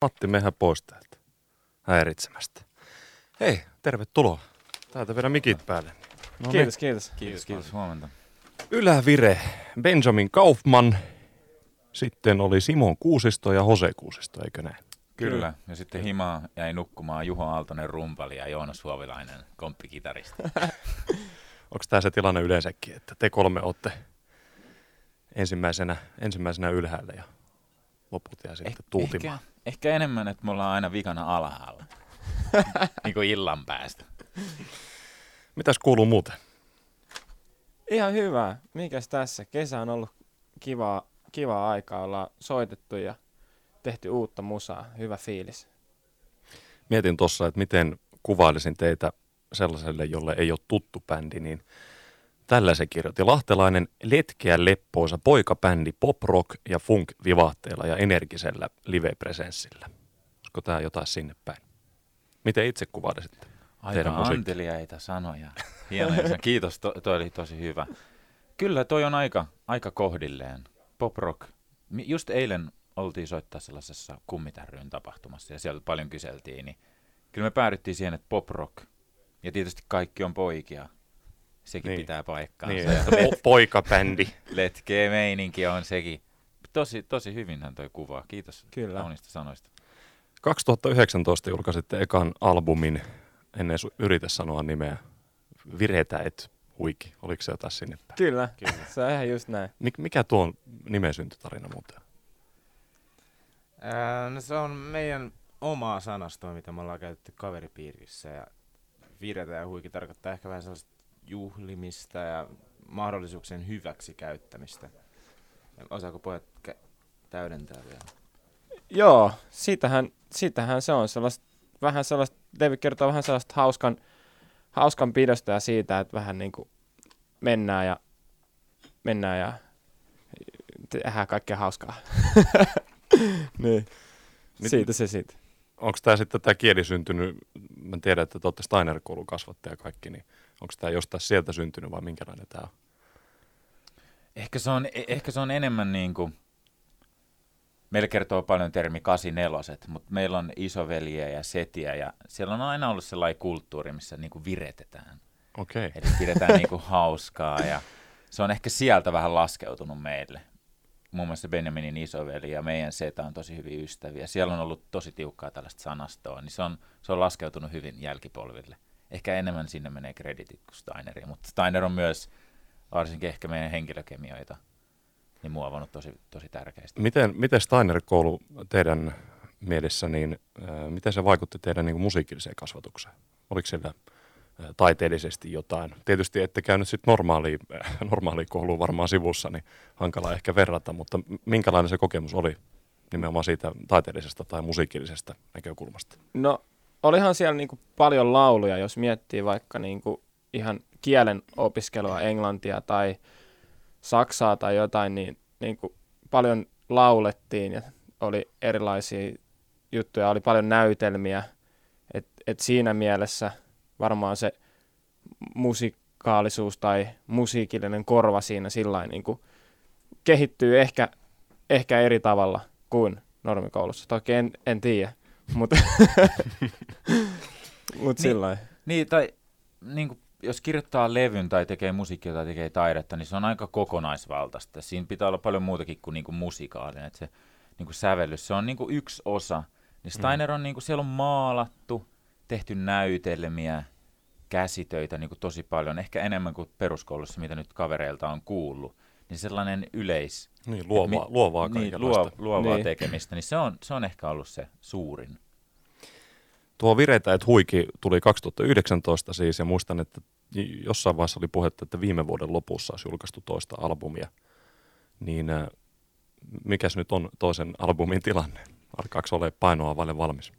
Matti, mehän pois täältä häiritsemästä. Hei, tervetuloa. Täältä vielä mikit päälle. No kiitos, kiitos. Kiitos, kiitos. Huomenta. Ylävire, Benjamin Kaufman, sitten oli Simon Kuusisto ja Jose Kuusisto, eikö näin? Kyllä. Ja sitten himaa jäi nukkumaan Juho Aaltonen rumpali ja Joonas Huovilainen komppikitaristi. Onko tämä se tilanne yleensäkin, että te kolme olette ensimmäisenä, ensimmäisenä ylhäällä ja loput jää sitten Eh- tuutimaan? Ehkä, ehkä enemmän, että me ollaan aina vikana alhaalla. niin kuin illan päästä. Mitäs kuuluu muuten? Ihan hyvä. Mikäs tässä? Kesä on ollut kivaa, kivaa aikaa. Ollaan soitettu ja tehty uutta musaa. Hyvä fiilis. Mietin tuossa, että miten kuvailisin teitä sellaiselle, jolle ei ole tuttu bändi, niin tällä se kirjoitti. Lahtelainen letkeä leppoisa poikabändi pop rock ja funk vivahteella ja energisellä live-presenssillä. Olisiko tämä jotain sinne päin? Miten itse kuvailisitte? Teidän Aika anteliaita sanoja. Hienoja. Kiitos, to, toi oli tosi hyvä. Kyllä, toi on aika, aika kohdilleen. Pop rock. Mi- Just eilen oltiin soittaa sellaisessa kummitärryyn tapahtumassa ja siellä paljon kyseltiin, niin kyllä me päädyttiin siihen, että pop rock. Ja tietysti kaikki on poikia. Sekin Niin. pitää paikkaansa. Niin, po- poikabändi. letkeä meininki on sekin. Tosi, tosi hyvinhän toi kuvaa. Kiitos Kyllä. kaunista sanoista. 2019 julkaisitte ekan albumin, en edes yritä sanoa nimeä, Viretä et huiki. Oliko se jotain sinne päin? Kyllä. Kyllä. Se on ihan just näin. Mik, mikä tuo on nimen syntytarina muuten? Ää, no se on meidän omaa sanastoa, mitä me ollaan käytetty kaveripiirissä. Ja viretä ja huiki tarkoittaa ehkä vähän sellaista juhlimista ja mahdollisuuksien hyväksi käyttämistä. Osaako pojat kä- täydentää vielä? Joo, sitähän, sitähän se on. Sellaista, vähän sellaista, David kertoo vähän sellaista hauskan, hauskan pidosta ja siitä, että vähän niin kuin mennään ja mennään ja tehdään kaikkea hauskaa. niin. Mit- Siitä se sitten. Onko tämä sitten tämä kieli syntynyt, mä tiedän, että te olette Steiner-koulun kasvattaja kaikki, niin onko tämä jostain sieltä syntynyt vai minkälainen tämä on? Ehkä se on, e- ehkä se on enemmän niin kuin, meillä kertoo paljon termi 84, mutta meillä on isoveliä ja setiä ja siellä on aina ollut sellainen kulttuuri, missä niin kuin viretetään. Okei. Okay. Eli pidetään niin kuin hauskaa ja se on ehkä sieltä vähän laskeutunut meille. Muun muassa Benjaminin isoveli ja meidän setä on tosi hyviä ystäviä. Siellä on ollut tosi tiukkaa tällaista sanastoa, niin se on, se on laskeutunut hyvin jälkipolville. Ehkä enemmän sinne menee kreditit kuin Steineriin, mutta Steiner on myös varsinkin ehkä meidän henkilökemioita niin muovannut tosi, tosi tärkeästi. Miten, miten Steiner-koulu teidän mielessä, niin äh, miten se vaikutti teidän niin kuin musiikilliseen kasvatukseen? Oliko siellä äh, taiteellisesti jotain? Tietysti ette käynyt sitten normaalia, äh, normaalia koulua varmaan sivussa, niin hankala ehkä verrata, mutta minkälainen se kokemus oli nimenomaan siitä taiteellisesta tai musiikillisesta näkökulmasta? No, olihan siellä niinku paljon lauluja, jos miettii vaikka niinku ihan kielen opiskelua, englantia tai saksaa tai jotain, niin niinku paljon laulettiin ja oli erilaisia juttuja, oli paljon näytelmiä. Et, et siinä mielessä varmaan se musikaalisuus tai musiikillinen korva siinä sillä niinku kehittyy ehkä, ehkä eri tavalla kuin normikoulussa. Toki en, en tiedä, mutta mut Niin. sillä. Niin, tai niin kuin, jos kirjoittaa levyn tai tekee musiikkia tai tekee taidetta, niin se on aika kokonaisvaltaista. Siinä pitää olla paljon muutakin kuin, niin kuin musikaalinen. Että se niin kuin sävellys, se on niin kuin yksi osa. Niin Steiner on, niin kuin, siellä on maalattu, tehty näytelmiä, käsitöitä niin kuin tosi paljon, ehkä enemmän kuin peruskoulussa, mitä nyt kavereilta on kuullut. Niin sellainen yleis, Niin, luovaa, mi- luovaa niin, luo, luovaa Niin. tekemistä, niin se on, se on ehkä ollut se suurin. Tuo Vireitä et huiki tuli 2019 siis, ja muistan, että jossain vaiheessa oli puhetta, että viime vuoden lopussa olisi julkaistu toista albumia. Niin äh, mikäs nyt on toisen albumin tilanne? Alkaako ole painoa vaille valmis?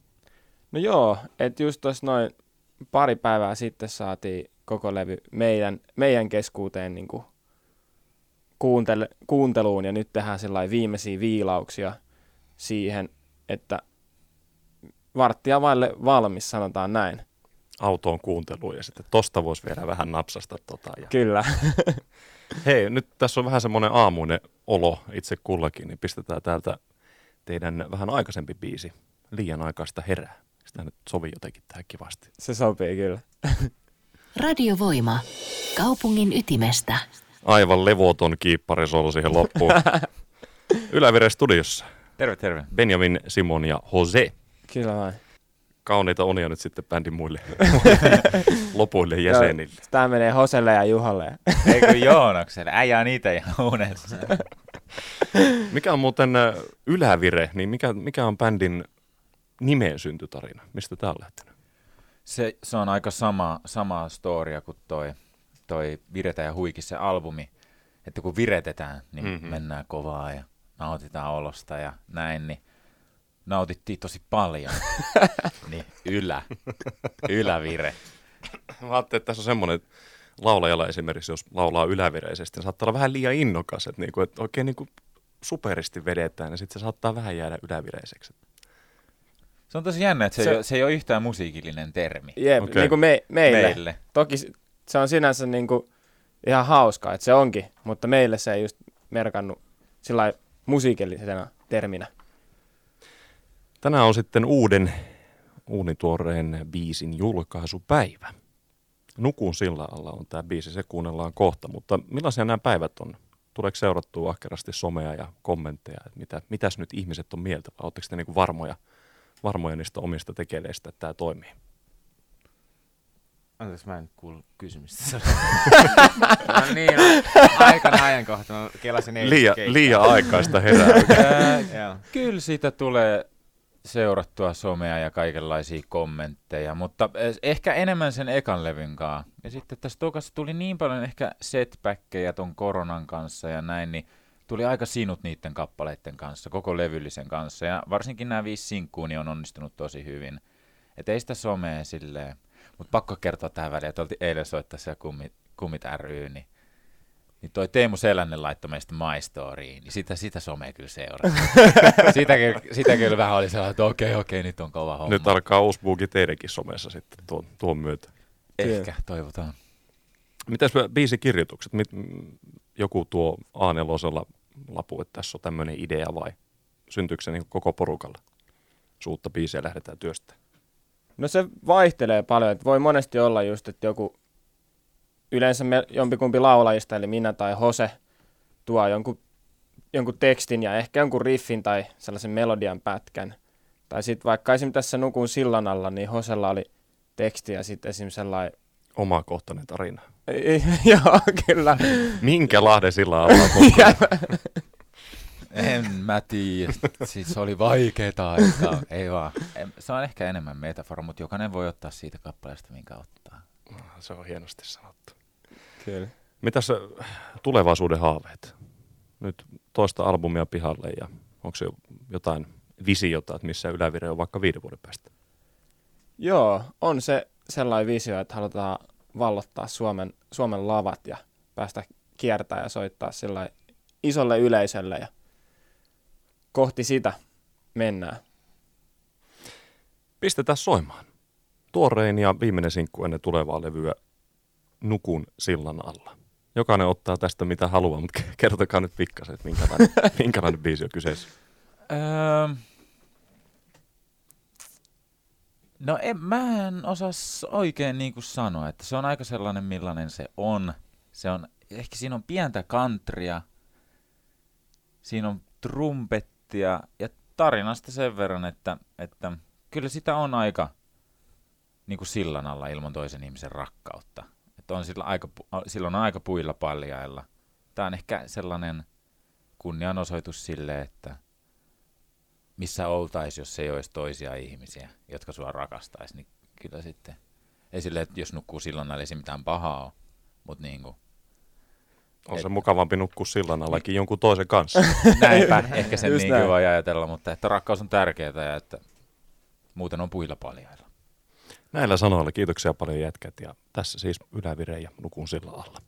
No joo, että just tuossa noin pari päivää sitten saatiin koko levy meidän, meidän keskuuteen niin kuuntele, kuunteluun ja nyt tehdään sellainen viimeisiä viilauksia siihen, että varttia vaille valmis, sanotaan näin. Autoon kuunteluun ja sitten tosta voisi vielä vähän napsasta tota. Ja... Kyllä. Hei, nyt tässä on vähän semmoinen aamuinen olo itse kullakin, niin pistetään täältä teidän vähän aikaisempi biisi liian aikaista herää. Sitä nyt sovi jotenkin tähän kivasti. Se sopii kyllä. Radiovoima. Kaupungin ytimestä. Aivan levoton kiippari solo siihen loppuun. Ylävire studiossa. Terve, terve. Benjamin, Simon ja Jose. Kyllä vain. Kauniita unia nyt sitten bändin muille lopuille jäsenille. Tämä menee Hoselle ja Juhalle. Eikö Joonakselle? Äijä on itse ihan unessa. Mikä on muuten äh, ylävire, niin mikä, mikä on bändin nimen syntytarina? Mistä tämä on lähtenyt? Se, se on aika sama, sama storia kuin toi, toi Viretä ja Huikin se albumi. Että kun viretetään, niin Mhm. mm-hmm. mennään kovaa ja nautitaan olosta ja näin, niin nautittiin tosi paljon. niin ylä, ylävire. Mä ajattelin, että tässä on semmoinen että laulajalla esimerkiksi, jos laulaa ylävireisesti, niin saattaa olla vähän liian innokas, että, niinku, että oikein niinku superisti vedetään ja sitten se saattaa vähän jäädä ylävireiseksi. Se on tosi jännä, että se, Se- se... Ei, ole, se ei ole yhtään musiikillinen termi Jep, okay. niin kuin me, meille. meille. Toki se on sinänsä niin kuin ihan hauskaa, että se onkin, mutta meille se ei just merkannut sillä musiikillisena terminä. Tänään on sitten uuden uunituoreen biisin julkaisupäivä. Nukun sillä alla on tämä biisi, se kuunnellaan kohta, mutta millaisia nämä päivät on? Tuleeko seurattua ahkerasti somea ja kommentteja, että mitä, mitäs nyt ihmiset on mieltä, vai oletteko te niinku varmoja, varmoja niistä omista tekeleistä, että tämä toimii? Anteeksi, mä en kuulu kysymystä. no niin, aikana ajankohta. Mä kelasin eilen Liian, aikaista herää. Kyllä siitä tulee seurattua somea ja kaikenlaisia kommentteja, mutta eh, ehkä enemmän sen ekan levyn kanssa. Ja sitten tässä tokassa tuli niin paljon ehkä setbackkejä ton koronan kanssa ja näin, niin tuli aika sinut niiden kappaleiden kanssa, koko levyllisen kanssa. Ja varsinkin nämä viisi sinkkuu niin on onnistunut tosi hyvin. Et ei sitä somea silleen. Mutta pakko kertoa tähän väliin, että oltiin eilen soittaa siellä kummit, kummit ry, niin niin toi Teemu Selänen laittoi meistä My Storyin, niin sitä, sitä somea kyllä seuraa. sitä, kyllä- sitä kyllä vähän oli sellainen, että okei, okei, nyt on kova homma. Nyt alkaa uusi buuki teidänkin somessa sitten tuon, tuon myötä. Ehkä, toivotaan. Mitäs biisikirjoitukset? Mit, joku tuo a lapu, että tässä on tämmöinen idea vai syntyykö se niin koko porukalla? Suutta biisiä lähdetään työstämään. No se vaihtelee paljon, että voi monesti olla just, että joku, yleensä me, jompikumpi laulajista, eli minä tai Hose, tuo jonkun, jonkun tekstin ja ehkä jonkun riffin tai sellaisen melodian pätkän. Tai sitten vaikka esimerkiksi tässä Nukun sillan alla, niin Hosella oli teksti ja sitten esimerkiksi sellainen, Omakohtainen tarina. joo, kyllä. Minkä Lahden sillä alla on En mä tiedä, siis se oli vaikeeta aikaa. Ei vaan. Se on ehkä enemmän metafora, mutta jokainen voi ottaa siitä kappaleesta, minkä ottaa. Se on hienosti sanottu. kyllä. Mitäs äh, tulevaisuuden haaveet? Nyt toista albumia pihalle ja onko se jotain visiota, että missä ylävire on vaikka viiden vuoden päästä? Joo, on se sellainen visio, että halutaan vallottaa Suomen, Suomen lavat ja päästä kiertämään ja soittaa sillä isolle yleisölle ja kohti sitä mennään. Pistetään soimaan. Tuorein ja viimeinen sinkku ennen tulevaa levyä Nukun sillan alla. Jokainen ottaa tästä mitä haluaa, mutta kertokaa nyt pikkasen, että minkälainen, minkälainen biisi on kyseessä. Öö, no en, mä en osaa oikein niin kuin sanoa, että se on aika sellainen millainen se on. Se on, ehkä siinä on pientä kantria, siinä on trumpettia ja tarinasta sen verran, että, että kyllä sitä on aika niin kuin sillan alla ilman toisen ihmisen rakkautta. Että on sillä aika, silloin on aika puilla paljailla. Tämä on ehkä sellainen kunnianosoitus sille, että missä oltaisiin, jos ei olisi toisia ihmisiä, jotka sua rakastaisi, niin kyllä sitten, ei silleen, että jos nukkuu silloin, ei se mitään pahaa ole, mutta niin kuin, On se mukavampi nukkua sillan allakin jonkun toisen kanssa. näinpä, ehkä sen Just niin näin. voi ajatella, mutta että rakkaus on tärkeää ja että muuten on puilla paljailla. Näillä sanoilla kiitoksia paljon jätkät ja tässä siis ylävire ja Nukun sillan alla.